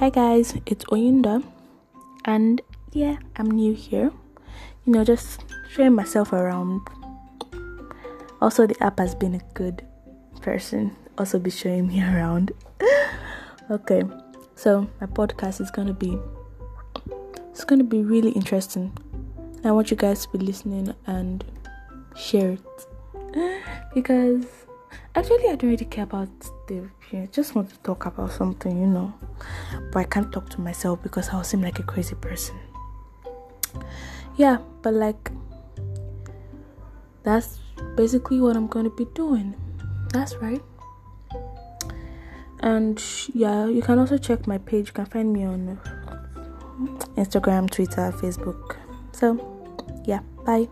Hi guys, it's Oyunda, and yeah, I'm new here. You know, just showing myself around. Also, the app has been a good person. Also, be showing me around. okay, so my podcast is gonna be it's gonna be really interesting. I want you guys to be listening and share it because actually I don't really care about the I just want to talk about something, you know. But I can't talk to myself because I'll seem like a crazy person. Yeah, but like that's basically what I'm going to be doing. That's right. And yeah, you can also check my page. You can find me on Instagram, Twitter, Facebook. So, yeah, bye.